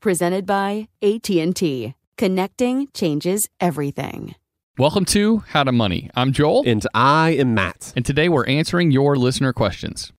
Presented by AT&T. Connecting changes everything. Welcome to How to Money. I'm Joel, And I am Matt. and today we're answering your listener questions.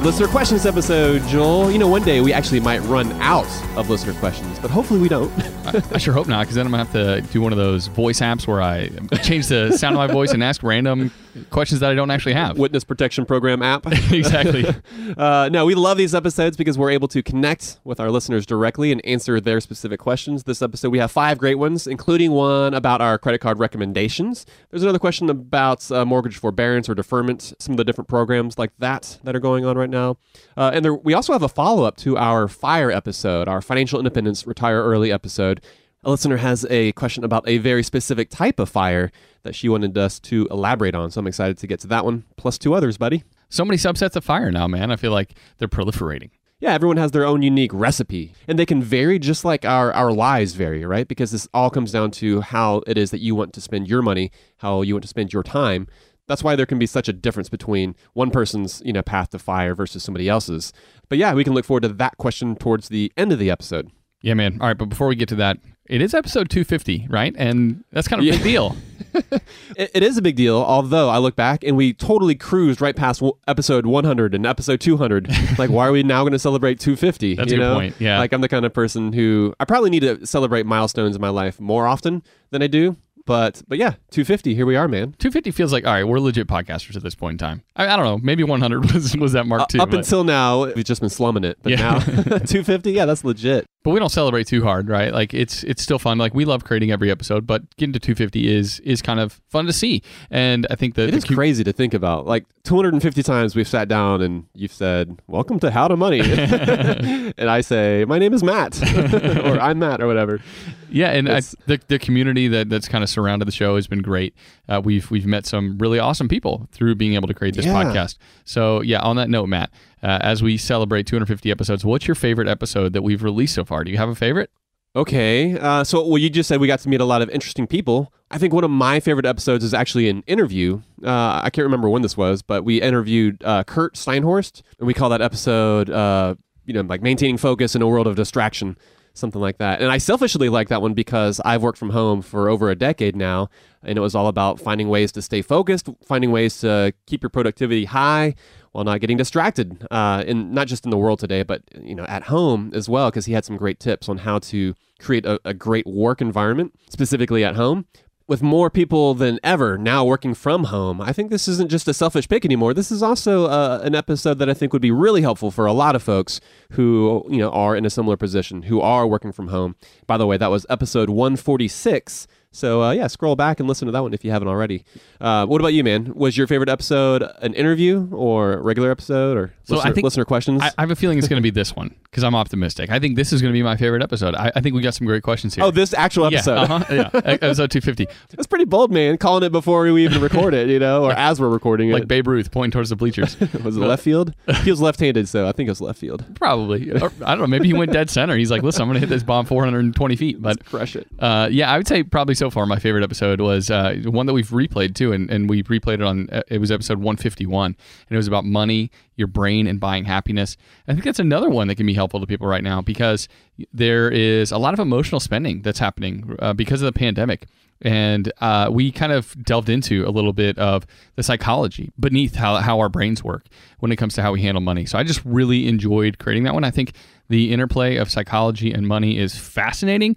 Listener questions episode, Joel. You know, one day we actually might run out of listener questions, but hopefully we don't. I, I sure hope not, because then I'm going to have to do one of those voice apps where I change the sound of my voice and ask random questions that I don't actually have. Witness Protection Program app. exactly. Uh, no, we love these episodes because we're able to connect with our listeners directly and answer their specific questions. This episode, we have five great ones, including one about our credit card recommendations. There's another question about uh, mortgage forbearance or deferment, some of the different programs like that that are going on right now. Uh, and there, we also have a follow up to our FIRE episode, our Financial Independence Retire Early episode. A listener has a question about a very specific type of fire that she wanted us to elaborate on. So I'm excited to get to that one, plus two others, buddy. So many subsets of fire now, man. I feel like they're proliferating. Yeah, everyone has their own unique recipe, and they can vary just like our, our lives vary, right? Because this all comes down to how it is that you want to spend your money, how you want to spend your time. That's why there can be such a difference between one person's, you know, path to fire versus somebody else's. But yeah, we can look forward to that question towards the end of the episode. Yeah, man. All right, but before we get to that, it is episode 250, right? And that's kind of a big deal. It, it is a big deal, although I look back and we totally cruised right past w- episode 100 and episode 200. like, why are we now going to celebrate 250? That's a you good know? point, yeah. Like, I'm the kind of person who I probably need to celebrate milestones in my life more often than I do. But but yeah, 250. Here we are, man. 250 feels like, all right, we're legit podcasters at this point in time. I, I don't know. Maybe 100 was, was that mark too. Uh, Up but, until now, we've just been slumming it. But Yeah. now, 250. Yeah, that's legit. But we don't celebrate too hard, right? Like it's it's still fun. Like we love creating every episode, but getting to 250 is is kind of fun to see. And I think that it is crazy to think about. Like 250 times we've sat down and you've said, "Welcome to How to Money," and I say, "My name is Matt," or "I'm Matt," or whatever. Yeah, and I, the the community that that's kind of surrounded the show has been great. Uh, we've we've met some really awesome people through being able to create this Yeah. podcast. So yeah, on that note, Matt, uh, as we celebrate 250 episodes, what's your favorite episode that we've released so far? Do you have a favorite? Okay, uh, so well, you just said we got to meet a lot of interesting people. I think one of my favorite episodes is actually an interview. Uh, I can't remember when this was, but we interviewed uh, Curt Steinhorst, and we call that episode, uh, you know, like maintaining focus in a world of distraction. something like that. And I selfishly like that one because I've worked from home for over a decade now, and it was all about finding ways to stay focused, finding ways to keep your productivity high while not getting distracted. Uh, in not just in the world today, but you know at home as well, because he had some great tips on how to create a, a great work environment, specifically at home with more people than ever now working from home, I think this isn't just a selfish pick anymore. This is also uh, an episode that I think would be really helpful for a lot of folks who you know are in a similar position, who are working from home. By the way, that was episode 146 so uh, yeah, scroll back and listen to that one if you haven't already. Uh, what about you, man? Was your favorite episode an interview or a regular episode or So listener, I think- listener questions? I, I have a feeling it's going to be this one because I'm optimistic. I think this is going to be my favorite episode. I, I think we got some great questions here. oh, this actual episode. Yeah, uh-huh, yeah, episode 250. That's pretty bold, man. Calling it before we even record it, you know, or as we're recording it. Like. Babe Ruth pointing towards the bleachers. was it left field? He was left-handed, so I think it was left field. Probably. Or, I don't know. Maybe he went dead center. He's like, listen, I'm going to hit this bomb 420 feet. But Crush it. uh, yeah, I would say probably so far my favorite episode was uh, one that we've replayed too, and, and we replayed it on. Uh, it was episode 151, and it was about money, your brain, and buying happiness. I think that's another one that can be helpful to people right now because there is a lot of emotional spending that's happening uh, because of the pandemic. And uh, we kind of delved into a little bit of the psychology beneath how, how our brains work when it comes to how we handle money. So I just really enjoyed creating that one. I think the interplay of psychology and money is fascinating.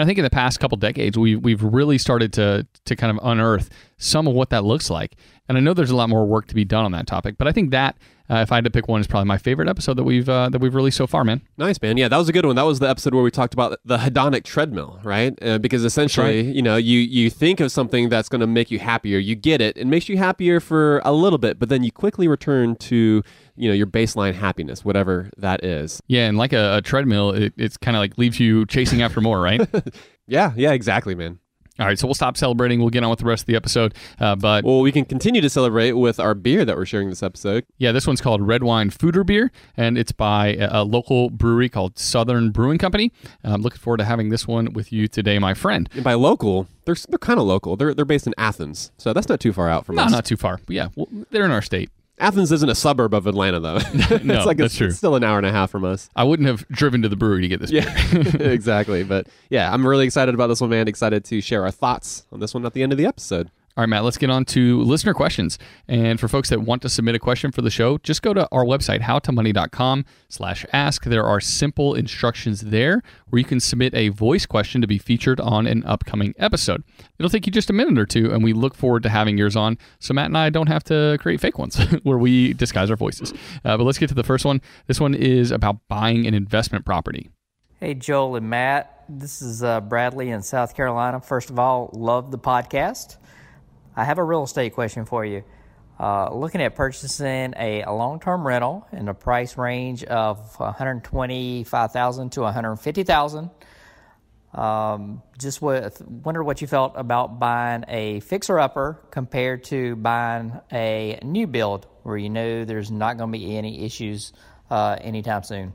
And I think in the past couple decades, we've we've really started to to kind of unearth some of what that looks like. And I know there's a lot more work to be done on that topic, but I think that uh, if I had to pick one, is probably my favorite episode that we've uh, that we've released so far, man. Nice, man. Yeah, that was a good one. That was the episode where we talked about the hedonic treadmill, right? Uh, because essentially, you know, you you think of something that's going to make you happier, you get it, it makes you happier for a little bit, but then you quickly return to you know your baseline happiness, whatever that is. Yeah, and like a, a treadmill, it, it's kind of like leaves you chasing after more, right? Yeah, yeah, exactly, man. All right, so we'll stop celebrating. We'll get on with the rest of the episode. Uh, but Well, we can continue to celebrate with our beer that we're sharing this episode. Yeah, this one's called Red Wine Foederbier, and it's by a, a local brewery called Southern Brewing Company. I'm looking forward to having this one with you today, my friend. And by local, they're they're kind of local. They're they're based in Athens, so that's not too far out from No, us. not too far. But yeah, well, they're in our state. Athens isn't a suburb of Atlanta, though. No, it's like that's it's, true. it's still an hour and a half from us. I wouldn't have driven to the brewery to get this. Yeah, exactly. But yeah, I'm really excited about this one, man. Excited to share our thoughts on this one at the end of the episode. All right, Matt, let's get on to listener questions. And for folks that want to submit a question for the show, just go to our website, howtomoney.com slash ask. There are simple instructions there where you can submit a voice question to be featured on an upcoming episode. It'll take you just a minute or two, and we look forward to having yours on so Matt and I don't have to create fake ones where we disguise our voices. Uh, but let's get to the first one. This one is about buying an investment property. Hey, Joel and Matt. This is uh, Bradley in South Carolina. First of all, love the podcast. I have a real estate question for you. Uh, looking at purchasing a, a long-term rental in the price range of 125,000 to 150,000. Um, just what, wonder what you felt about buying a fixer-upper compared to buying a new build where you know there's not going to be any issues uh, anytime soon.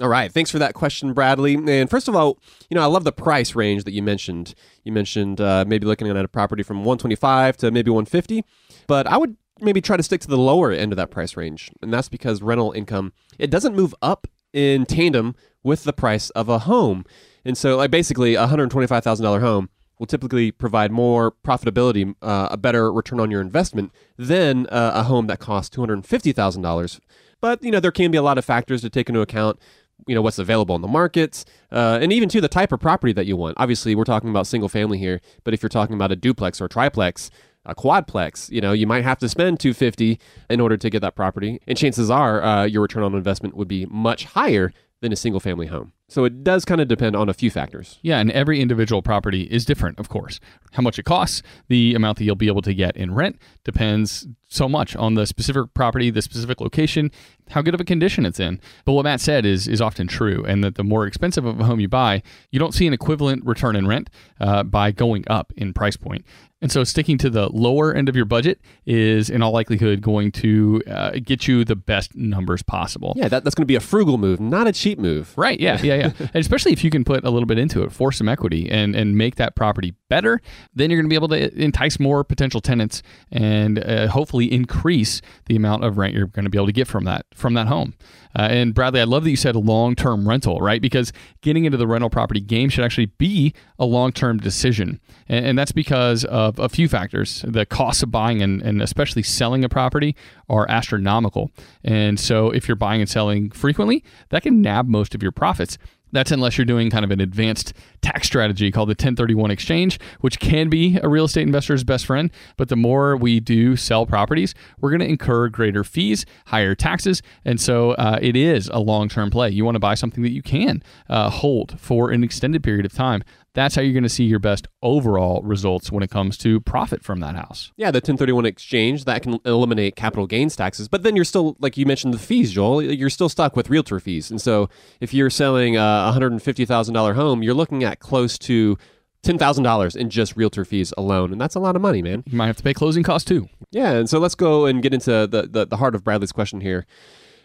All right. Thanks for that question, Bradley. And first of all, you know, I love the price range that you mentioned. You mentioned uh, maybe looking at a property from 125 to maybe 150, but I would maybe try to stick to the lower end of that price range. And that's because rental income, it doesn't move up in tandem with the price of a home. And so, like, basically, a $125,000 home will typically provide more profitability, uh, a better return on your investment than uh, a home that costs $250,000. But, you know, there can be a lot of factors to take into account you know what's available in the markets uh, and even to the type of property that you want. Obviously we're talking about single family here but if you're talking about a duplex or a triplex a quadplex you know you might have to spend 250 in order to get that property and chances are uh, your return on investment would be much higher than a single family home so it does kind of depend on a few factors Yeah, and every individual property is different, of course. How much it costs, the amount that you'll be able to get in rent depends so much on the specific property, the specific location, how good of a condition it's in. But what Matt said is is often true, and that the more expensive of a home you buy, you don't see an equivalent return in rent uh, by going up in price point. And so, sticking to the lower end of your budget is, in all likelihood, going to uh, get you the best numbers possible. yeah that, that's going to be a frugal move not a cheap move Right. Yeah. Yeah. Yeah, and especially if you can put a little bit into it, for some equity, and and make that property better, then you're going to be able to entice more potential tenants and uh, hopefully increase the amount of rent you're going to be able to get from that from that home. Uh, and Bradley, I love that you said long term rental, right? Because getting into the rental property game should actually be a long term decision. And, and, that's because of a few factors. The costs of buying and, and especially selling a property are astronomical. And so if you're buying and selling frequently, that can nab most of your profits. That's unless you're doing kind of an advanced tax strategy called the 1031 exchange, which can be a real estate investor's best friend. But the more we do sell properties, we're going to incur greater fees, higher taxes. And so uh, it is a long term play. You want to buy something that you can uh, hold for an extended period of time that's how you're going to see your best overall results when it comes to profit from that house. Yeah, the 1031 exchange that can eliminate capital gains taxes, but then you're still like you mentioned the fees, Joel. You're still stuck with realtor fees, and so if you're selling a $150,000 home, you're looking at close to $10,000 in just realtor fees alone. And that's a lot of money, man. You might have to pay closing costs too. Yeah. And so let's go and get into the, the, the heart of Bradley's question here.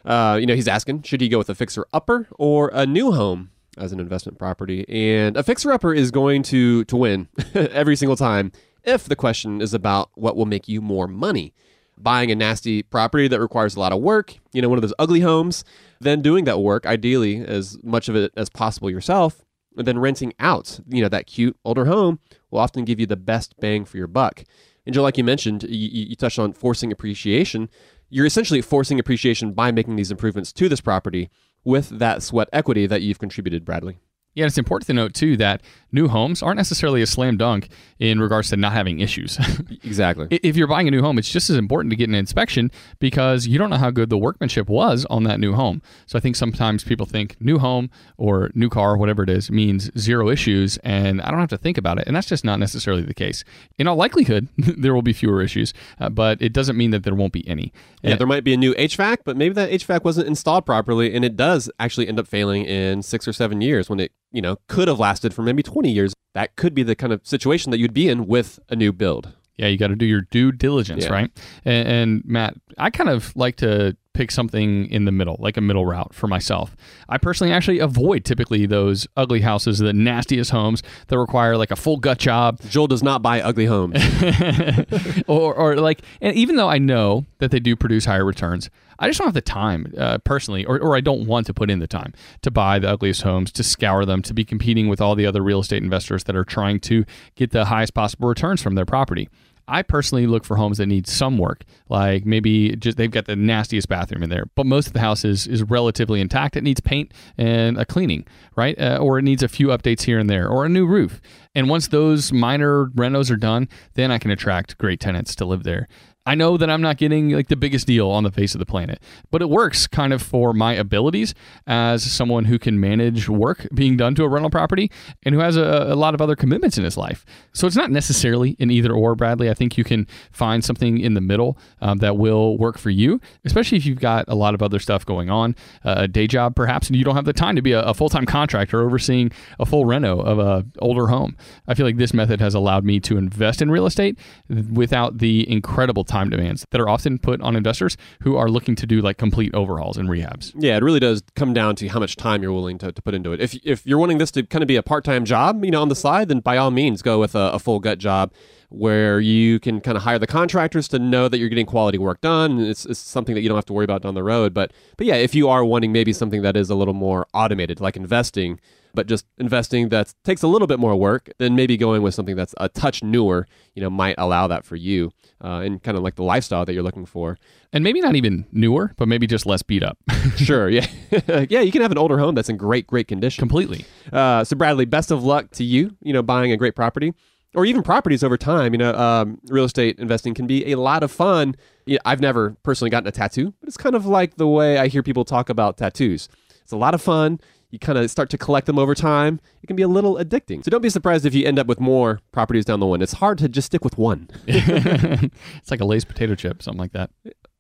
Uh, you know, he's asking, should he go with a fixer upper or a new home? As an investment property. And a fixer upper is going to to win every single time if the question is about what will make you more money. Buying a nasty property that requires a lot of work, you know, one of those ugly homes, then doing that work, ideally as much of it as possible yourself, and then renting out, you know, that cute older home will often give you the best bang for your buck. And Joe, like you mentioned, you, you touched on forcing appreciation. You're essentially forcing appreciation by making these improvements to this property with that sweat equity that you've contributed, Bradley. Yeah, it's important to note too that new homes aren't necessarily a slam dunk in regards to not having issues. exactly. If you're buying a new home, it's just as important to get an inspection because you don't know how good the workmanship was on that new home. So I think sometimes people think new home or new car, whatever it is, means zero issues and I don't have to think about it. And that's just not necessarily the case. In all likelihood, there will be fewer issues, uh, but it doesn't mean that there won't be any. Yeah, and there might be a new HVAC, but maybe that HVAC wasn't installed properly and it does actually end up failing in six or seven years when it you know, could have lasted for maybe 20 years. That could be the kind of situation that you'd be in with a new build. Yeah, you got to do your due diligence, yeah. right? And, and, Matt, I kind of like to pick something in the middle, like a middle route for myself. I personally actually avoid typically those ugly houses, the nastiest homes that require like a full gut job. Joel does not buy ugly homes. or, or like, and even though I know that they do produce higher returns, I just don't have the time uh, personally, or, or I don't want to put in the time to buy the ugliest homes, to scour them, to be competing with all the other real estate investors that are trying to get the highest possible returns from their property. I personally look for homes that need some work, like maybe just they've got the nastiest bathroom in there, but most of the house is, is relatively intact. It needs paint and a cleaning, right? Uh, or it needs a few updates here and there, or a new roof. And once those minor renos are done, then I can attract great tenants to live there. I know that I'm not getting like the biggest deal on the face of the planet, but it works kind of for my abilities as someone who can manage work being done to a rental property and who has a, a lot of other commitments in his life. So it's not necessarily an either or, Bradley. I think you can find something in the middle um, that will work for you, especially if you've got a lot of other stuff going on, uh, a day job perhaps, and you don't have the time to be a, a full time contractor overseeing a full reno of a older home. I feel like this method has allowed me to invest in real estate without the incredible time demands that are often put on investors who are looking to do like complete overhauls and rehabs. Yeah, it really does come down to how much time you're willing to, to put into it. If, if you're wanting this to kind of be a part time job, you know, on the side, then by all means go with a, a full gut job where you can kind of hire the contractors to know that you're getting quality work done. It's, it's, something that you don't have to worry about down the road. But but yeah, if you are wanting maybe something that is a little more automated, like investing, but just investing that takes a little bit more work, then maybe going with something that's a touch newer, you know, might allow that for you uh, and kind of like the lifestyle that you're looking for. And maybe not even newer, but maybe just less beat up. sure, yeah, yeah. You can have an older home that's in great, great condition. Completely. Uh, so Bradley, best of luck to you. You know, buying a great property or even properties over time. You know, um, real estate investing can be a lot of fun. You know, I've never personally gotten a tattoo, but it's kind of like the way I hear people talk about tattoos. It's a lot of fun you kind of start to collect them over time, it can be a little addicting. So don't be surprised if you end up with more properties down the line. It's hard to just stick with one. it's like a Lay's potato chip, something like that.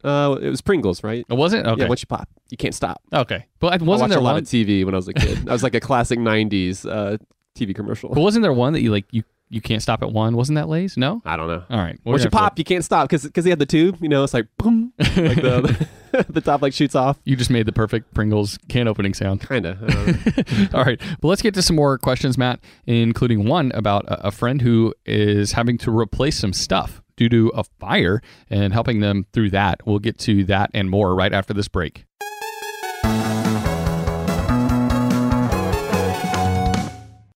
Uh, it was Pringles, right? It wasn't. Okay. Yeah, once you pop, you can't stop. Okay. But wasn't there a lot of TV when I was a kid. I was like a classic 90s uh, TV commercial. But wasn't there one that you like you you can't stop at one. Wasn't that Lay's? No, I don't know. All right, once you pop, you can't stop because because he had the tube. You know, it's like boom. like the, the top like shoots off. You just made the perfect Pringles can opening sound. Kind of. Uh, All right. But let's get to some more questions, Matt, including one about a a friend who is having to replace some stuff due to a fire and helping them through that. We'll get to that and more right after this break.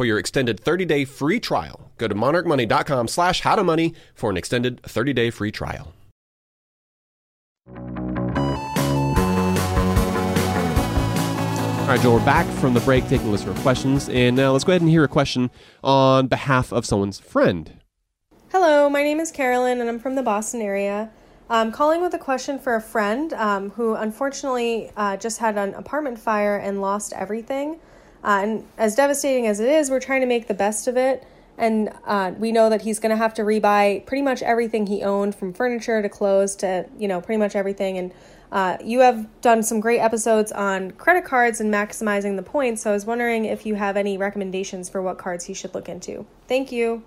for your extended 30 day free trial. Go to monarchmoney.com slash how to money for an extended 30 day free trial. All right, Joel, we're back from the break taking a list of questions. And now let's go ahead and hear a question on behalf of someone's friend. Hello, my name is Carolyn and I'm from the Boston area. I'm calling with a question for a friend um, who unfortunately uh, just had an apartment fire and lost everything. Uh, and as devastating as it is, we're trying to make the best of it. And uh, we know that he's going to have to rebuy pretty much everything he owned, from furniture to clothes to you know pretty much everything. And uh, you have done some great episodes on credit cards and maximizing the points. So I was wondering if you have any recommendations for what cards he should look into. Thank you.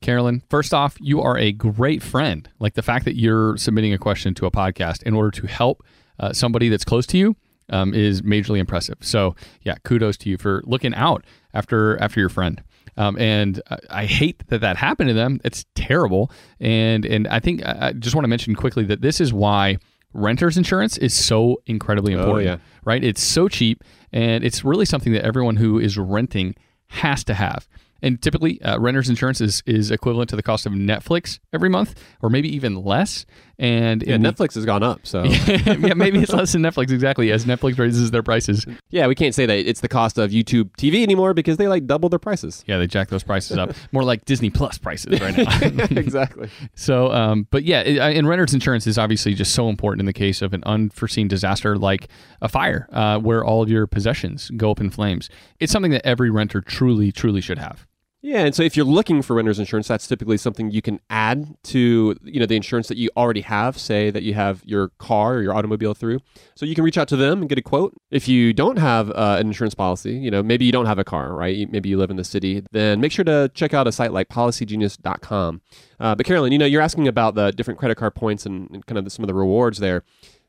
Carolyn, first off, you are a great friend. Like the fact that you're submitting a question to a podcast in order to help uh, somebody that's close to you um, is majorly impressive. So yeah, kudos to you for looking out after after your friend. Um, and I hate that that happened to them. It's terrible. And and I think I just want to mention quickly that this is why renters insurance is so incredibly important. Oh, important. yeah. Right? It's so cheap, and it's really something that everyone who is renting has to have. And typically, uh, renters insurance is, is equivalent to the cost of Netflix every month, or maybe even less. And Yeah, the- Netflix has gone up, so yeah, maybe it's less than Netflix exactly as Netflix raises their prices. yeah, we can't say that it's the cost of YouTube TV anymore because they like double their prices. Yeah, they jack those prices up more like Disney Plus prices right now. exactly. so, um, but yeah, it, and renters insurance is obviously just so important in the case of an unforeseen disaster like a fire, uh, where all of your possessions go up in flames. It's something that every renter truly, truly should have. Yeah, and so if you're looking for renter's insurance, that's typically something you can add to you know the insurance that you already have. Say that you have your car or your automobile through, so you can reach out to them and get a quote. If you don't have uh, an insurance policy, you know maybe you don't have a car, right? Maybe you live in the city, then make sure to check out a site like PolicyGenius.com. Uh, but Carolyn, you know you're asking about the different credit card points and, and kind of the, some of the rewards there.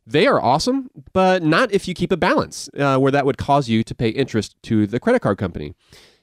They are awesome, but not if you keep a balance uh, where that would cause you to pay interest to the credit card company.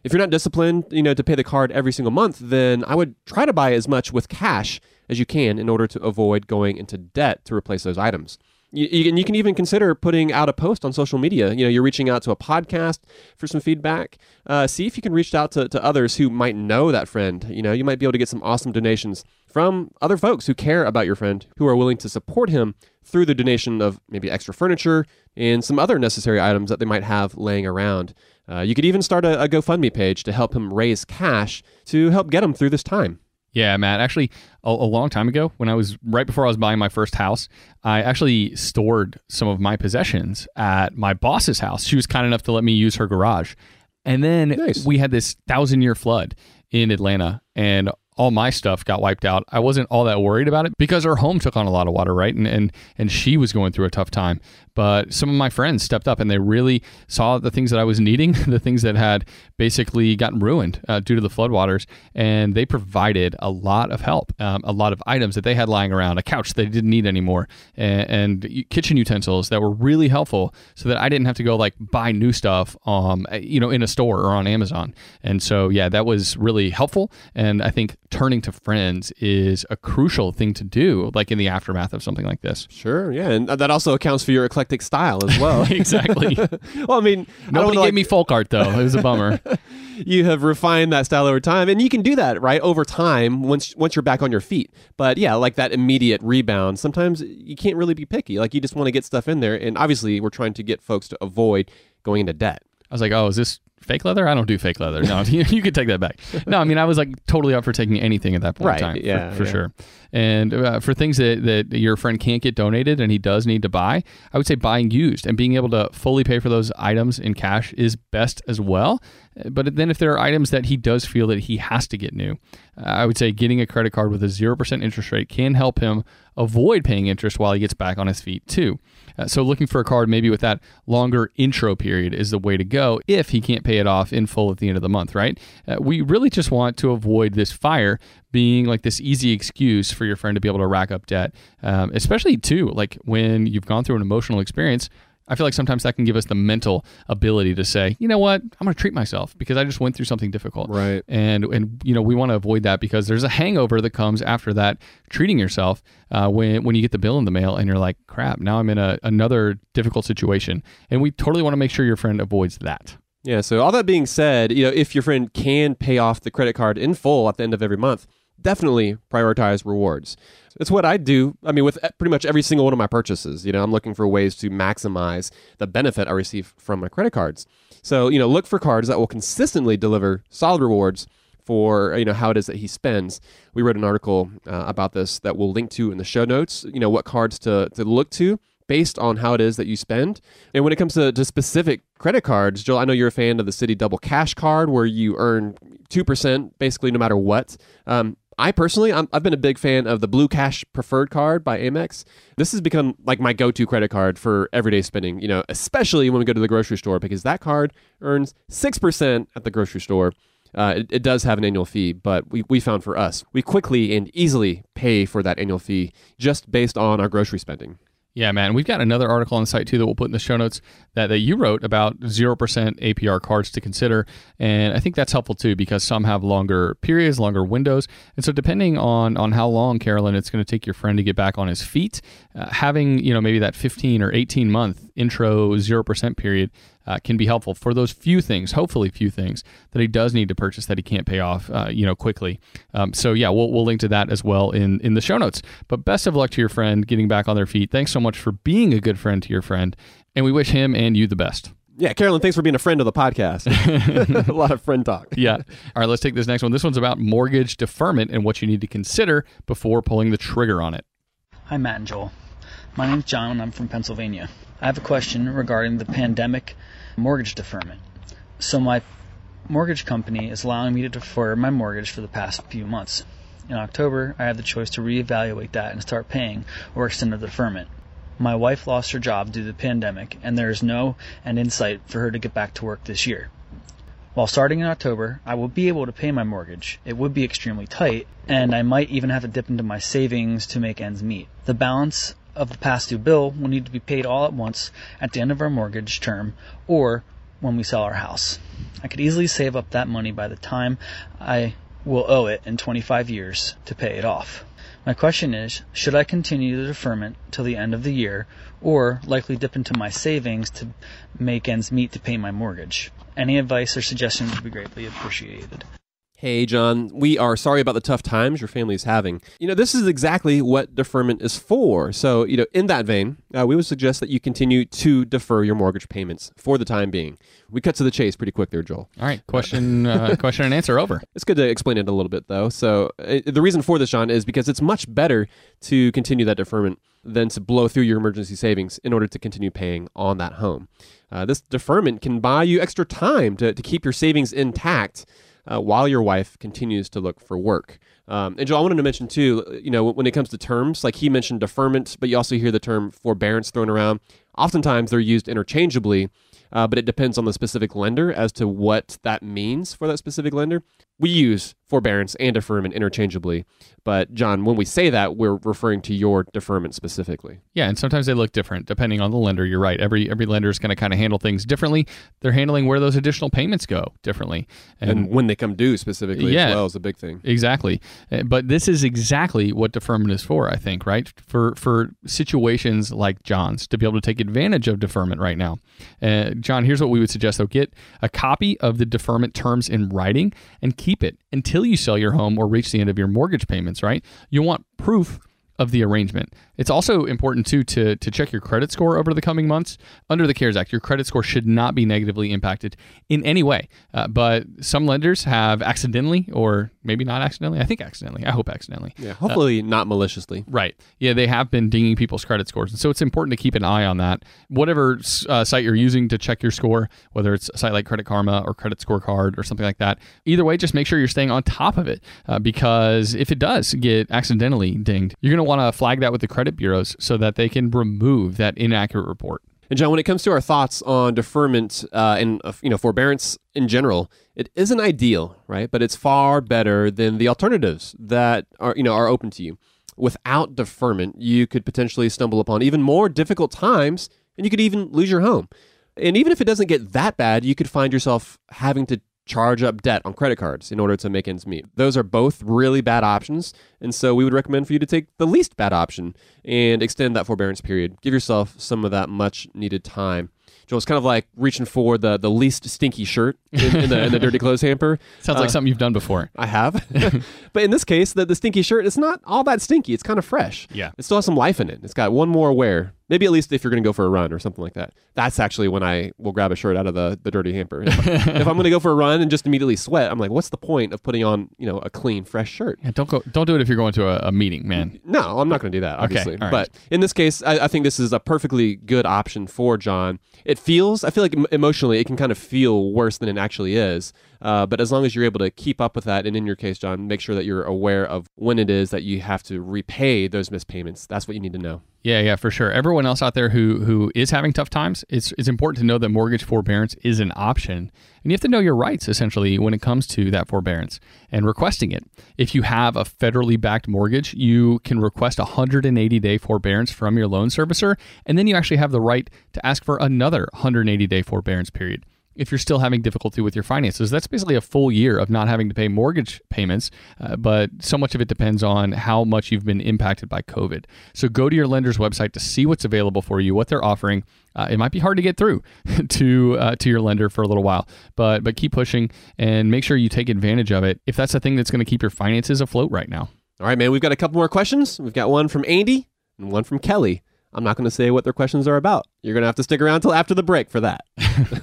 If you're not disciplined, you know, to pay the card every single month, then I would try to buy as much with cash as you can in order to avoid going into debt to replace those items. You, you, and you can even consider putting out a post on social media. You know, you're reaching out to a podcast for some feedback. Uh, see if you can reach out to, to others who might know that friend. You know, you might be able to get some awesome donations from other folks who care about your friend, who are willing to support him through the donation of maybe extra furniture and some other necessary items that they might have laying around. Uh, you could even start a, a GoFundMe page to help him raise cash to help get him through this time. Yeah, Matt. Actually, a, a long time ago, when I was right before I was buying my first house, I actually stored some of my possessions at my boss's house. She was kind enough to let me use her garage. And then Nice. we had this thousand year flood in Atlanta, and all my stuff got wiped out. I wasn't all that worried about it because her home took on a lot of water, right? And and and she was going through a tough time. But some of my friends stepped up and they really saw the things that I was needing, the things that had basically gotten ruined uh, due to the floodwaters, and they provided a lot of help, um, a lot of items that they had lying around, a couch they didn't need anymore, and, and kitchen utensils that were really helpful, so that I didn't have to go like buy new stuff, um, you know, in a store or on Amazon. And so, yeah, that was really helpful. And I think turning to friends is a crucial thing to do, like in the aftermath of something like this. Sure, yeah, and that also accounts for your eclectic style as well. exactly. well, I mean, Nobody wanna, gave like, me folk art though. It was a bummer. you have refined that style over time and you can do that right over time once once you're back on your feet but yeah like that immediate rebound sometimes you can't really be picky like you just want to get stuff in there and obviously we're trying to get folks to avoid going into debt I was like, oh, is this fake leather? I don't do fake leather. No, you, you could take that back. No, I mean, I was like totally up for taking anything at that point Right, in time. for- yeah, for, yeah. sure. And uh, for things that, that your friend can't get donated and he does need to buy, I would say buying used and being able to fully pay for those items in cash is best as well. But then if there are items that he does feel that he has to get new, I would say getting a credit card with a 0% interest rate can help him avoid paying interest while he gets back on his feet too. Uh, so looking for a card maybe with that longer intro period is the way to go if he can't pay it off in full at the end of the month, right? Uh, we really just want to avoid this fire being like this easy excuse for your friend to be able to rack up debt, um, especially too like when you've gone through an emotional experience. I feel like sometimes that can give us the mental ability to say, you know what, I'm going to treat myself because I just went through something difficult. Right. And and you know we want to avoid that because there's a hangover that comes after that treating yourself uh, when when you get the bill in the mail and you're like, crap, now I'm in a, another difficult situation. And we totally want to make sure your friend avoids that. Yeah. So all that being said, you know, if your friend can pay off the credit card in full at the end of every month, definitely prioritize rewards. It's what I do. I mean, with pretty much every single one of my purchases, you know, I'm looking for ways to maximize the benefit I receive from my credit cards. So, you know, look for cards that will consistently deliver solid rewards for you know how it is that he spends. We wrote an article uh, about this that we'll link to in the show notes. You know what cards to to look to based on how it is that you spend. And when it comes to, to specific credit cards, Joel, I know you're a fan of the Citi Double Cash Card, where you earn two percent basically no matter what. Um, I personally, I'm, I've been a big fan of the Blue Cash Preferred Card by Amex. This has become like my go-to credit card for everyday spending. You know, especially when we go to the grocery store because that card earns six percent at the grocery store. Uh, it, it does have an annual fee, but we, we found for us, we quickly and easily pay for that annual fee just based on our grocery spending. Yeah, man. We've got another article on the site too that we'll put in the show notes that, that you wrote about 0% APR cards to consider. And I think that's helpful too because some have longer periods, longer windows. And so depending on, on how long, Carolyn, it's going to take your friend to get back on his feet, uh, having, you know, maybe that 15 or 18 month intro 0% period uh, can be helpful for those few things, hopefully few things that he does need to purchase that he can't pay off, uh, you know, quickly. Um, so yeah, we'll, we'll link to that as well in, in the show notes. But best of luck to your friend getting back on their feet. Thanks so much for being a good friend to your friend, and we wish him and you the best. Yeah, Carolyn, thanks for being a friend of the podcast. a lot of friend talk. yeah. All right, let's take this next one. This one's about mortgage deferment and what you need to consider before pulling the trigger on it. Hi, Matt and Joel. My name's John, and I'm from Pennsylvania. I have a question regarding the pandemic mortgage deferment. So, my mortgage company is allowing me to defer my mortgage for the past few months. In October, I have the choice to reevaluate that and start paying or extend the deferment. My wife lost her job due to the pandemic, and there is no end in sight for her to get back to work this year. While starting in October, I will be able to pay my mortgage. It would be extremely tight, and I might even have to dip into my savings to make ends meet. The balance of the past due bill will need to be paid all at once at the end of our mortgage term or when we sell our house. I could easily save up that money by the time I will owe it in 25 years to pay it off. My question is, should I continue the deferment till the end of the year or likely dip into my savings to make ends meet to pay my mortgage? Any advice or suggestions would be greatly appreciated. Hey, John, we are sorry about the tough times your family is having. You know, this is exactly what deferment is for. So, you know, in that vein, uh, we would suggest that you continue to defer your mortgage payments for the time being. We cut to the chase pretty quick there, Joel. All right, question, uh, question and answer over. It's good to explain it a little bit, though. So, uh, the reason for this, John, is because it's much better to continue that deferment than to blow through your emergency savings in order to continue paying on that home. Uh, this deferment can buy you extra time to, to keep your savings intact uh, while your wife continues to look for work. Um, and Joe, I wanted to mention too, you know, when it comes to terms, like he mentioned deferment, but you also hear the term forbearance thrown around. Oftentimes they're used interchangeably, uh, but it depends on the specific lender as to what that means for that specific lender. We use forbearance and deferment interchangeably, but John, when we say that, we're referring to your deferment specifically. Yeah, and sometimes they look different depending on the lender. You're right. Every every lender is going to kind of handle things differently. They're handling where those additional payments go differently, and, and when they come due specifically yeah, as well is a big thing. Exactly. Uh, but this is exactly what deferment is for. I think right for for situations like John's to be able to take advantage of deferment right now. Uh, John, here's what we would suggest though: get a copy of the deferment terms in writing and keep it until you sell your home or reach the end of your mortgage payments, right? You want proof of the arrangement. It's also important too to to check your credit score over the coming months. Under the CARES Act, your credit score should not be negatively impacted in any way. Uh, but some lenders have accidentally, or maybe not accidentally. I think accidentally. I hope accidentally. Yeah, hopefully uh, not maliciously. Right. Yeah, they have been dinging people's credit scores, and so it's important to keep an eye on that. Whatever uh, site you're using to check your score, whether it's a site like Credit Karma or Credit Scorecard or something like that, either way, just make sure you're staying on top of it uh, because if it does get accidentally dinged, you're going to want to flag that with the credit bureaus so that they can remove that inaccurate report. And John, when it comes to our thoughts on deferment uh, and uh, you know forbearance in general, it isn't ideal, right? But it's far better than the alternatives that are you know are open to you. Without deferment, you could potentially stumble upon even more difficult times, and you could even lose your home. And even if it doesn't get that bad, you could find yourself having to charge up debt on credit cards in order to make ends meet. Those are both really bad options. And so we would recommend for you to take the least bad option and extend that forbearance period. Give yourself some of that much needed time. Joel, it's kind of like reaching for the, the least stinky shirt in, in, the, in the dirty clothes hamper. Sounds uh, like something you've done before. I have. but in this case, the, the stinky shirt, it's not all that stinky. It's kind of fresh. Yeah. It still has some life in it. It's got one more wear Maybe at least if you're going to go for a run or something like that. That's actually when I will grab a shirt out of the, the dirty hamper. If, if I'm going to go for a run and just immediately sweat, I'm like, what's the point of putting on you know a clean, fresh shirt? Yeah, don't go. Don't do it if you're going to a, a meeting, man. No, I'm not going to do that. Obviously, okay, but in this case, I, I, think this is a perfectly good option for John. It feels, I feel like emotionally, it can kind of feel worse than it actually is. Uh, but as long as you're able to keep up with that, and in your case, John, make sure that you're aware of when it is that you have to repay those missed payments. That's what you need to know. Yeah, yeah, for sure. Everyone else out there who who is having tough times, it's it's important to know that mortgage forbearance is an option, and you have to know your rights essentially when it comes to that forbearance and requesting it. If you have a federally backed mortgage, you can request a 180 day forbearance from your loan servicer, and then you actually have the right to ask for another 180 day forbearance period if you're still having difficulty with your finances. That's basically a full year of not having to pay mortgage payments, uh, but so much of it depends on how much you've been impacted by COVID. So go to your lender's website to see what's available for you, what they're offering. Uh, it might be hard to get through to uh, to your lender for a little while, but but keep pushing and make sure you take advantage of it if that's the thing that's going to keep your finances afloat right now. All right, man. We've got a couple more questions. We've got one from Andy and one from Kelly. I'm not going to say what their questions are about. You're going to have to stick around till after the break for that.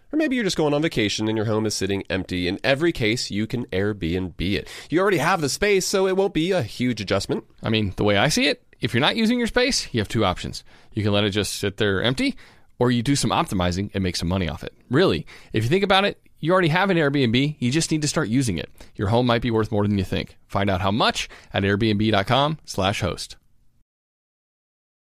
Or maybe you're just going on vacation and your home is sitting empty. In every case, you can Airbnb it. You already have the space, so it won't be a huge adjustment. I mean, the way I see it, if you're not using your space, you have two options. You can let it just sit there empty, or you do some optimizing and make some money off it. Really, if you think about it, you already have an Airbnb, you just need to start using it. Your home might be worth more than you think. Find out how much at airbnb.com/host.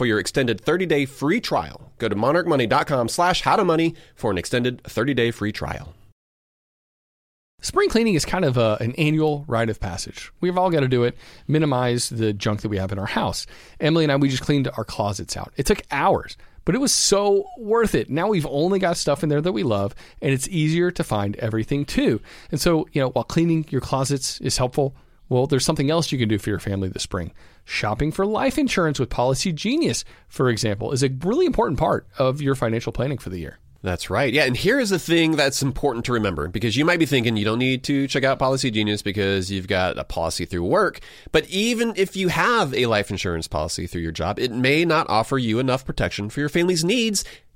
for your extended 30 day free trial. Go to monarchmoney.com slash how to money for an extended 30 day free trial. Spring cleaning is kind of a, an annual rite of passage. We've all got to do it, minimize the junk that we have in our house. Emily and I, we just cleaned our closets out. It took hours, but it was so worth it. Now we've only got stuff in there that we love, and it's easier to find everything too. And so, you know, while cleaning your closets is helpful, well, there's something else you can do for your family this spring. Shopping for life insurance with Policygenius, for example, is a really important part of your financial planning for the year. That's right. Yeah, and here is the thing that's important to remember because you might be thinking you don't need to check out Policygenius because you've got a policy through work. But even if you have a life insurance policy through your job, it may not offer you enough protection for your family's needs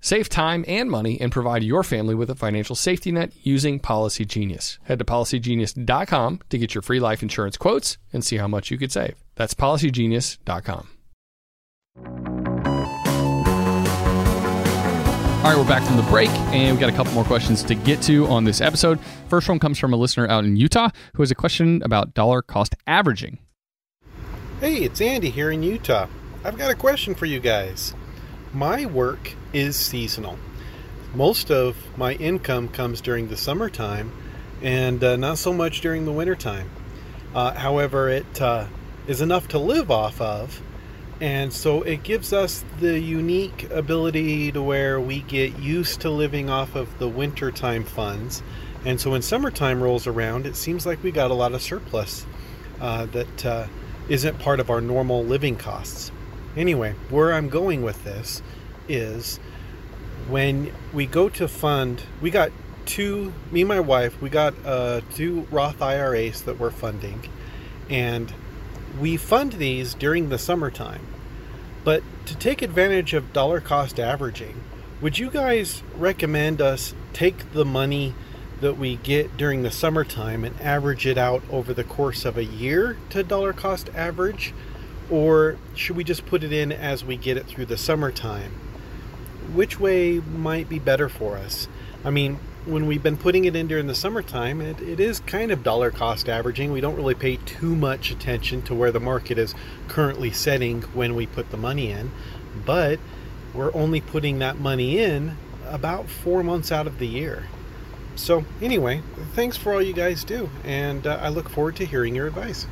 Save time and money and provide your family with a financial safety net using Policygenius. Head to policygenius.com to get your free life insurance quotes and see how much you could save. That's policygenius.com. All right, we're back from the break, and we've got a couple more questions to get to on this episode. First one comes from a listener out in Utah who has a question about dollar cost averaging. Hey, it's Andy here in Utah. I've got a question for you guys. My work is seasonal. Most of my income comes during the summertime and uh, not so much during the wintertime. Uh, however, it uh, is enough to live off of, and so it gives us the unique ability to where we get used to living off of the wintertime funds. And so when summertime rolls around, it seems like we got a lot of surplus uh, that uh, isn't part of our normal living costs. Anyway, where I'm going with this is when we go to fund, we got two, me and my wife, we got uh, two Roth IRAs that we're funding, and we fund these during the summertime. But to take advantage of dollar cost averaging, would you guys recommend us take the money that we get during the summertime and average it out over the course of a year to dollar cost average? Or should we just put it in as we get it through the summertime? Which way might be better for us? I mean, when we've been putting it in during the summertime, it, it is kind of dollar cost averaging. We don't really pay too much attention to where the market is currently setting when we put the money in, but we're only putting that money in about four months out of the year. So, anyway, thanks for all you guys do, and uh, I look forward to hearing your advice.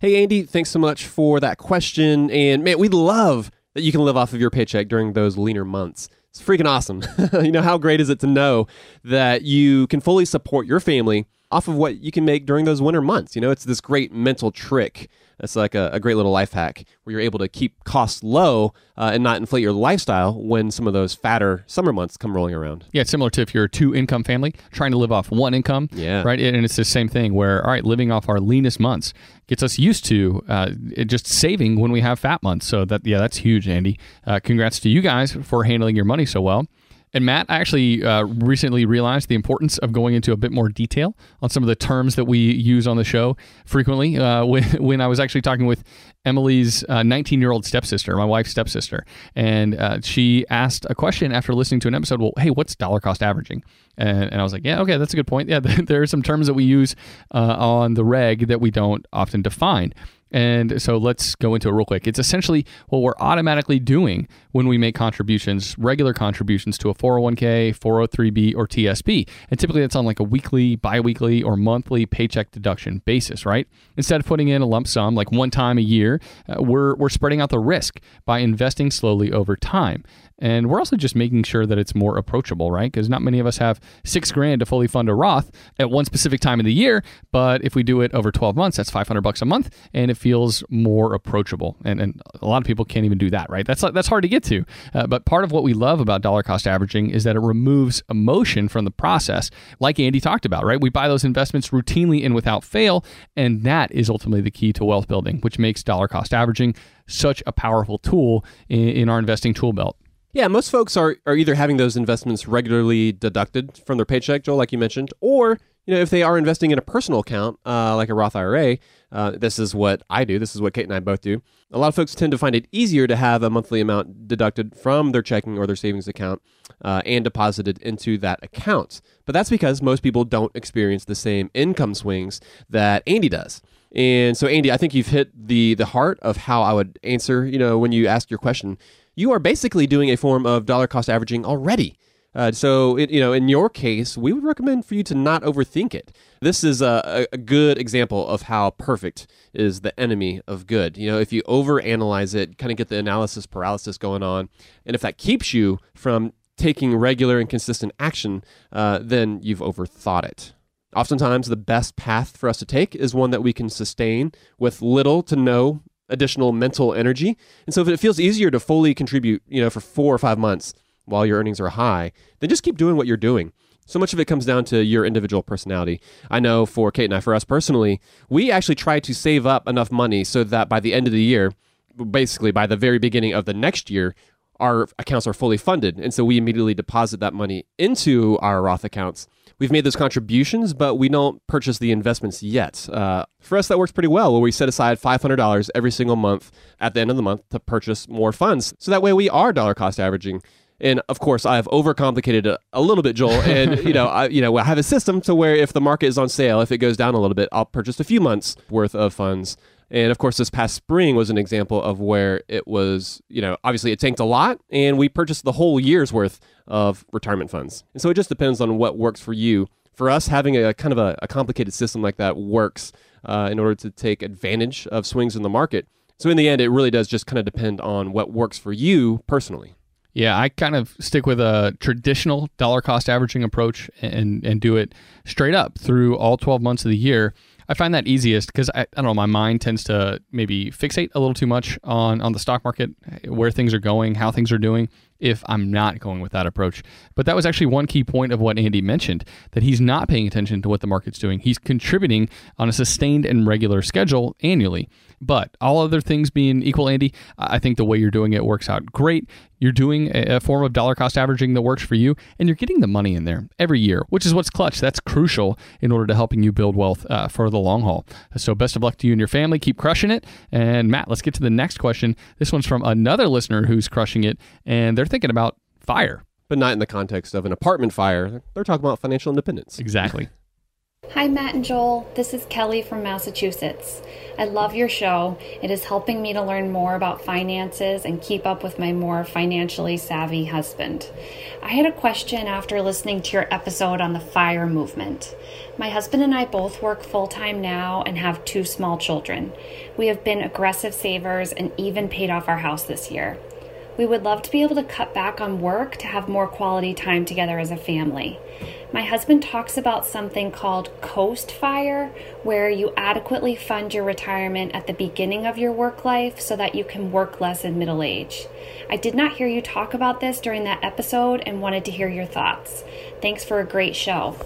Hey, Andy, thanks so much for that question. And man, we love that you can live off of your paycheck during those leaner months. It's freaking awesome. you know, how great is it to know that you can fully support your family off of what you can make during those winter months? You know, it's this great mental trick it's like a, a, great little life hack where you're able to keep costs low uh, and not inflate your lifestyle when some of those fatter summer months come rolling around. Yeah, it's similar to if you're a two income family trying to live off one income. Yeah. Right. And it's the same thing where, all right, living off our leanest months gets us used to uh, just saving when we have fat months. So that, yeah, that's huge, Andy. Uh, congrats to you guys for handling your money so well. And Matt, I actually uh, recently realized the importance of going into a bit more detail on some of the terms that we use on the show frequently. Uh, when, when I was actually talking with Emily's 19 uh, year old stepsister, my wife's stepsister, and uh, she asked a question after listening to an episode. Well, hey, what's dollar cost averaging? And, and I was like, yeah, okay, that's a good point. Yeah, there are some terms that we use uh, on the reg that we don't often define. And so let's go into it real quick. It's essentially what we're automatically doing when we make contributions, regular contributions to a 401k, 403b, or TSP. And typically that's on like a weekly, bi weekly, or monthly paycheck deduction basis, right? Instead of putting in a lump sum like one time a year, Uh, we're, we're spreading out the risk by investing slowly over time. And we're also just making sure that it's more approachable, right? Because not many of us have six grand to fully fund a Roth at one specific time of the year. But if we do it over 12 months, that's 500 bucks a month and it feels more approachable. And, and a lot of people can't even do that, right? That's, that's hard to get to. Uh, but part of what we love about dollar cost averaging is that it removes emotion from the process, like Andy talked about, right? We buy those investments routinely and without fail. And that is ultimately the key to wealth building, which makes dollar cost averaging such a powerful tool in, in our investing tool belt. Yeah, most folks are, are either having those investments regularly deducted from their paycheck, Joel, like you mentioned, or you know if they are investing in a personal account uh, like a Roth IRA. Uh, this is what I do. This is what Kate and I both do. A lot of folks tend to find it easier to have a monthly amount deducted from their checking or their savings account uh, and deposited into that account. But that's because most people don't experience the same income swings that Andy does. And so, Andy, I think you've hit the the heart of how I would answer. You know, when you ask your question, you are basically doing a form of dollar cost averaging already. Uh, so, it, you know, in your case, we would recommend for you to not overthink it. This is a, a, good example of how perfect is the enemy of good. You know, if you overanalyze it, kind of get the analysis paralysis going on, and if that keeps you from taking regular and consistent action, uh, then you've overthought it. Oftentimes, the best path for us to take is one that we can sustain with little to no additional mental energy. And so, if it feels easier to fully contribute, you know, for four or five months while your earnings are high, then just keep doing what you're doing. So much of it comes down to your individual personality. I know for Kate and I, for us personally, we actually try to save up enough money so that by the end of the year, basically by the very beginning of the next year, our accounts are fully funded. And so we immediately deposit that money into our Roth accounts. We've made those contributions, but we don't purchase the investments yet. Uh, for us, that works pretty well, where we set aside $500 every single month at the end of the month to purchase more funds. So that way we are dollar cost averaging. And of course, I've overcomplicated it a little bit, Joel. And you know, I, you know, I have a system to where if the market is on sale, if it goes down a little bit, I'll purchase a few months worth of funds. And of course, this past spring was an example of where it was, you know, obviously it tanked a lot, and we purchased the whole year's worth of retirement funds. And so it just depends on what works for you. For us, having a kind of a, a complicated system like that works uh, in order to take advantage of swings in the market. So in the end, it really does just kind of depend on what works for you personally. Yeah, I kind of stick with a traditional dollar cost averaging approach and and do it straight up through all 12 months of the year. I find that easiest because I, I don't know my mind tends to maybe fixate a little too much on on the stock market, eh, where things are going, how things are doing. If I'm not going with that approach, but that was actually one key point of what Andy mentioned that he's not paying attention to what the market's doing. He's contributing on a sustained and regular schedule annually. But all other things being equal, Andy, I think the way you're doing it works out great. You're doing a, form of dollar cost averaging that works for you, and you're getting the money in there every year, which is what's clutch. That's crucial in order to helping you build wealth uh, for the long haul. So, best of luck to you and your family. Keep crushing it. And Matt, let's get to the next question. This one's from another listener who's crushing it, and they're thinking about fire. But not in the context of an apartment fire. They're talking about financial independence. Exactly. Hi, Matt and Joel. This is Kelly from Massachusetts. I love your show. It is helping me to learn more about finances and keep up with my more financially savvy husband. I had a question after listening to your episode on the FIRE movement. My husband and I both work full time now and have two small children. We have been aggressive savers and even paid off our house this year. We would love to be able to cut back on work to have more quality time together as a family. My husband talks about something called Coast Fire, where you adequately fund your retirement at the beginning of your work life so that you can work less in middle age. I did not hear you talk about this during that episode and wanted to hear your thoughts. Thanks for a great show.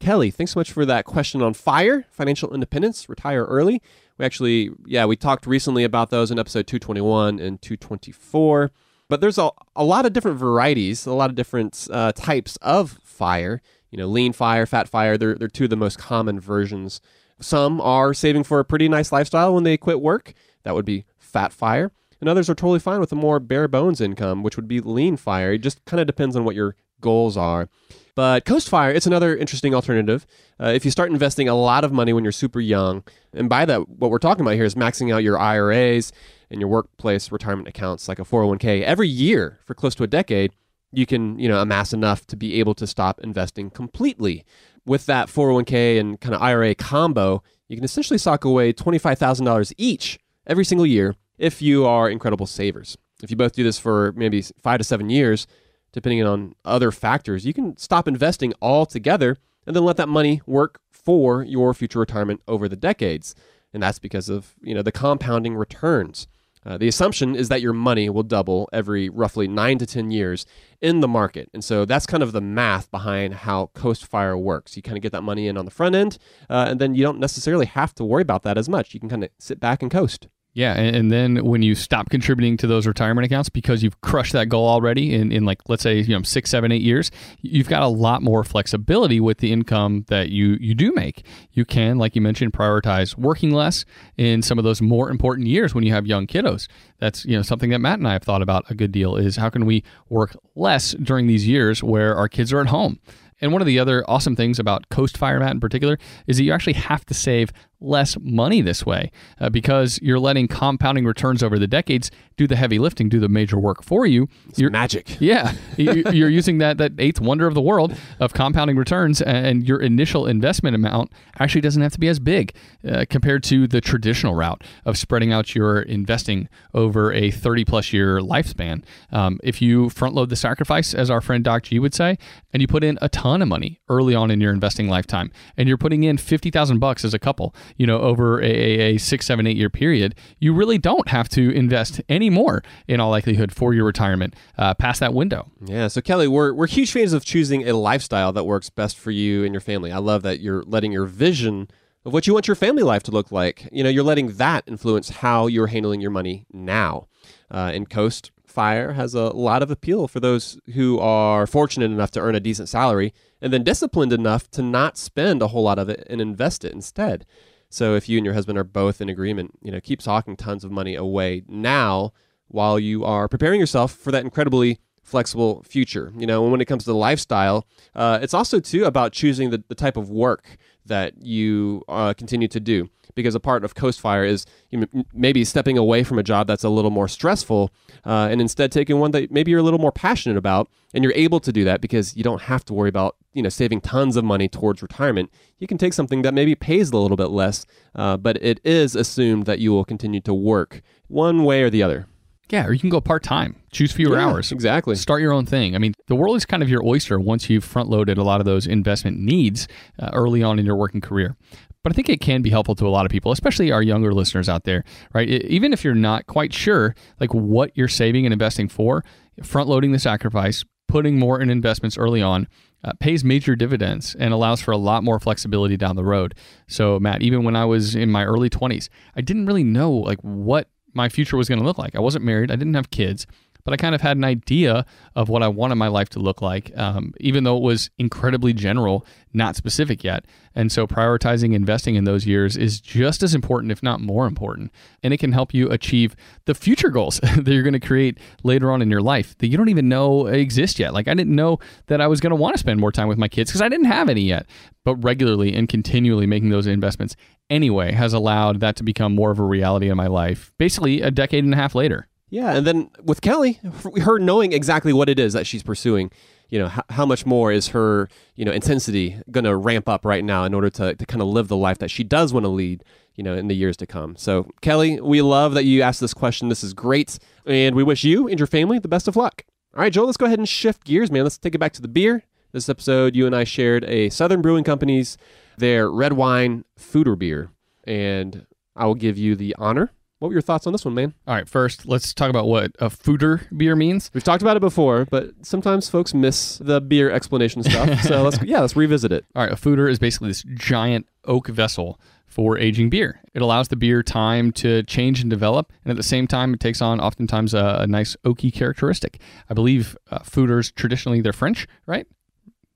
Kelly, thanks so much for that question on fire, financial independence, retire early. We actually, yeah, we talked recently about those in episode 221 and 224. But there's a, a lot of different varieties, a lot of different uh, types of fire. You know, lean fire, fat fire, they're, they're two of the most common versions. Some are saving for a pretty nice lifestyle when they quit work. That would be fat fire. And others are totally fine with a more bare bones income, which would be lean fire. It just kind of depends on what your goals are. But Coast Fire, it's another interesting alternative. Uh, if you start investing a lot of money when you're super young, and by that, what we're talking about here is maxing out your IRAs and your workplace retirement accounts like a 401k every year for close to a decade, you can, you know, amass enough to be able to stop investing completely. With that 401k and kind of IRA combo, you can essentially sock away $25,000 each every single year if you are incredible savers. If you both do this for maybe five to seven years, depending on other factors, you can stop investing altogether and then let that money work for your future retirement over the decades. And that's because of, you know, the compounding returns. Uh, the assumption is that your money will double every roughly nine to 10 years in the market. And so that's kind of the math behind how Coast Fire works. You kind of get that money in on the front end, uh, and then you don't necessarily have to worry about that as much. You can kind of sit back and coast. Yeah, and, then when you stop contributing to those retirement accounts because you've crushed that goal already in, in like let's say you know six, seven, eight years, you've got a lot more flexibility with the income that you you do make. You can, like you mentioned, prioritize working less in some of those more important years when you have young kiddos. That's you know something that Matt and I have thought about a good deal is how can we work less during these years where our kids are at home. And one of the other awesome things about Coast Fire Matt in particular is that you actually have to save less money this way uh, because you're letting compounding returns over the decades do the heavy lifting, do the major work for you. It's you're, magic. Yeah, you're using that that eighth wonder of the world of compounding returns, and your initial investment amount actually doesn't have to be as big uh, compared to the traditional route of spreading out your investing over a 30 plus year lifespan. Um, if you front load the sacrifice, as our friend Doc G would say, and you put in a ton of money early on in your investing lifetime, and you're putting in fifty thousand bucks as a couple, you know, over a, a six, seven, eight year period, you really don't have to invest any more in all likelihood for your retirement uh, past that window. Yeah. So Kelly, we're we're huge fans of choosing a lifestyle that works best for you and your family. I love that you're letting your vision of what you want your family life to look like. You know, you're letting that influence how you're handling your money now. Uh, and Coast Fire has a lot of appeal for those who are fortunate enough to earn a decent salary and then disciplined enough to not spend a whole lot of it and invest it instead. So if you and your husband are both in agreement, you know, keep talking tons of money away now while you are preparing yourself for that incredibly flexible future. You know, when it comes to the lifestyle, uh, it's also too about choosing the, the type of work that you uh, continue to do. Because a part of Coast Fire is you maybe stepping away from a job that's a little more stressful uh, and instead taking one that maybe you're a little more passionate about. And you're able to do that because you don't have to worry about you know saving tons of money towards retirement. You can take something that maybe pays a little bit less, uh, but it is assumed that you will continue to work one way or the other. Yeah, or you can go part time, choose fewer Yeah, hours. exactly. Start your own thing. I mean, the world is kind of your oyster once you've front loaded a lot of those investment needs uh, early on in your working career. But I think it can be helpful to a lot of people, especially our younger listeners out there, right? E- Even if you're not quite sure like what you're saving and investing for, front loading the sacrifice, putting more in investments early on uh, pays major dividends and allows for a lot more flexibility down the road. So, Matt, even when I was in my early 20s, I didn't really know like what my future was going to look like. I wasn't married, I didn't have kids, but I kind of had an idea of what I wanted my life to look like, um, even though it was incredibly general, not specific yet. And so, prioritizing investing in those years is just as important, if not more important. And it can help you achieve the future goals that you're going to create later on in your life that you don't even know exist yet. Like, I didn't know that I was going to want to spend more time with my kids because I didn't have any yet. But regularly and continually making those investments anyway has allowed that to become more of a reality in my life, basically a decade and a half later. Yeah, and then with Kelly, her knowing exactly what it is that she's pursuing, you know, how, how much more is her, you know, intensity going to ramp up right now in order to, to kind of live the life that she does want to lead, you know, in the years to come. So, Kelly, we love that you asked this question. This is great, and we wish you and your family the best of luck. All right, Joel, let's go ahead and shift gears, man. Let's take it back to the beer. This episode, you and I shared a Southern Brewing Company's their red wine Foederbier, and I will give you the honor. What were your thoughts on this one, man? All right, first, let's talk about what a foeder beer means. We've talked about it before, but sometimes folks miss the beer explanation stuff. So let's yeah, let's revisit it. All right, a fooder is basically this giant oak vessel for aging beer. It allows the beer time to change and develop, and at the same time, it takes on oftentimes a, a nice oaky characteristic. I believe uh, foeders traditionally they're French, right?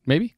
Maybe.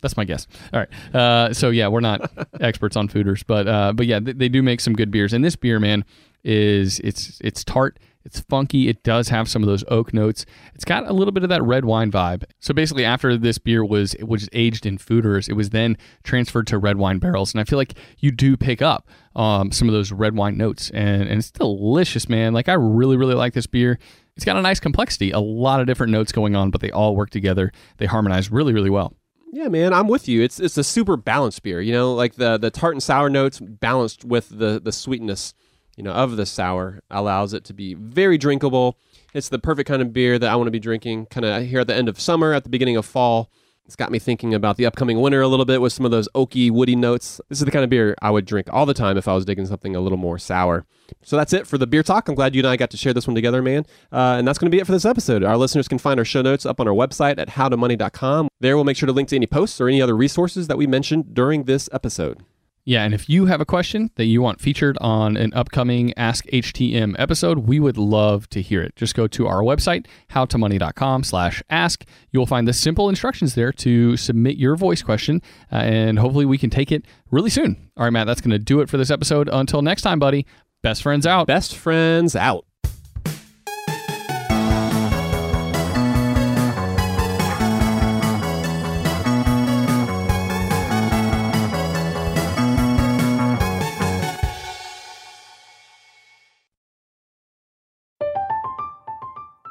That's my guess. All right. Uh, so yeah, we're not experts on foeders, but uh, but yeah, they, they do make some good beers. And this beer, man, is it's it's tart, it's funky. It does have some of those oak notes. It's got a little bit of that red wine vibe. So basically, after this beer was it was aged in foeders, it was then transferred to red wine barrels, and I feel like you do pick up um, some of those red wine notes, and and it's delicious, man. Like I really really like this beer. It's got a nice complexity, a lot of different notes going on, but they all work together. They harmonize really really well. Yeah, man, I'm with you. It's it's a super balanced beer. You know, like the the tart and sour notes balanced with the the sweetness, you know, of the sour allows it to be very drinkable. It's the perfect kind of beer that I want to be drinking kind of here at the end of summer, at the beginning of fall. It's got me thinking about the upcoming winter a little bit with some of those oaky, woody notes. This is the kind of beer I would drink all the time if I was digging something a little more sour. So that's it for the beer talk. I'm glad you and I got to share this one together, man. Uh, and that's going to be it for this episode. Our listeners can find our show notes up on our website at howtomoney.com. There we'll make sure to link to any posts or any other resources that we mentioned during this episode. Yeah, and if you have a question that you want featured on an upcoming Ask HTM episode, we would love to hear it. Just go to our website, howtomoney.com slash ask. You'll find the simple instructions there to submit your voice question, uh, and hopefully we can take it really soon. All right, Matt, that's going to do it for this episode. Until next time, buddy, best friends out. Best friends out.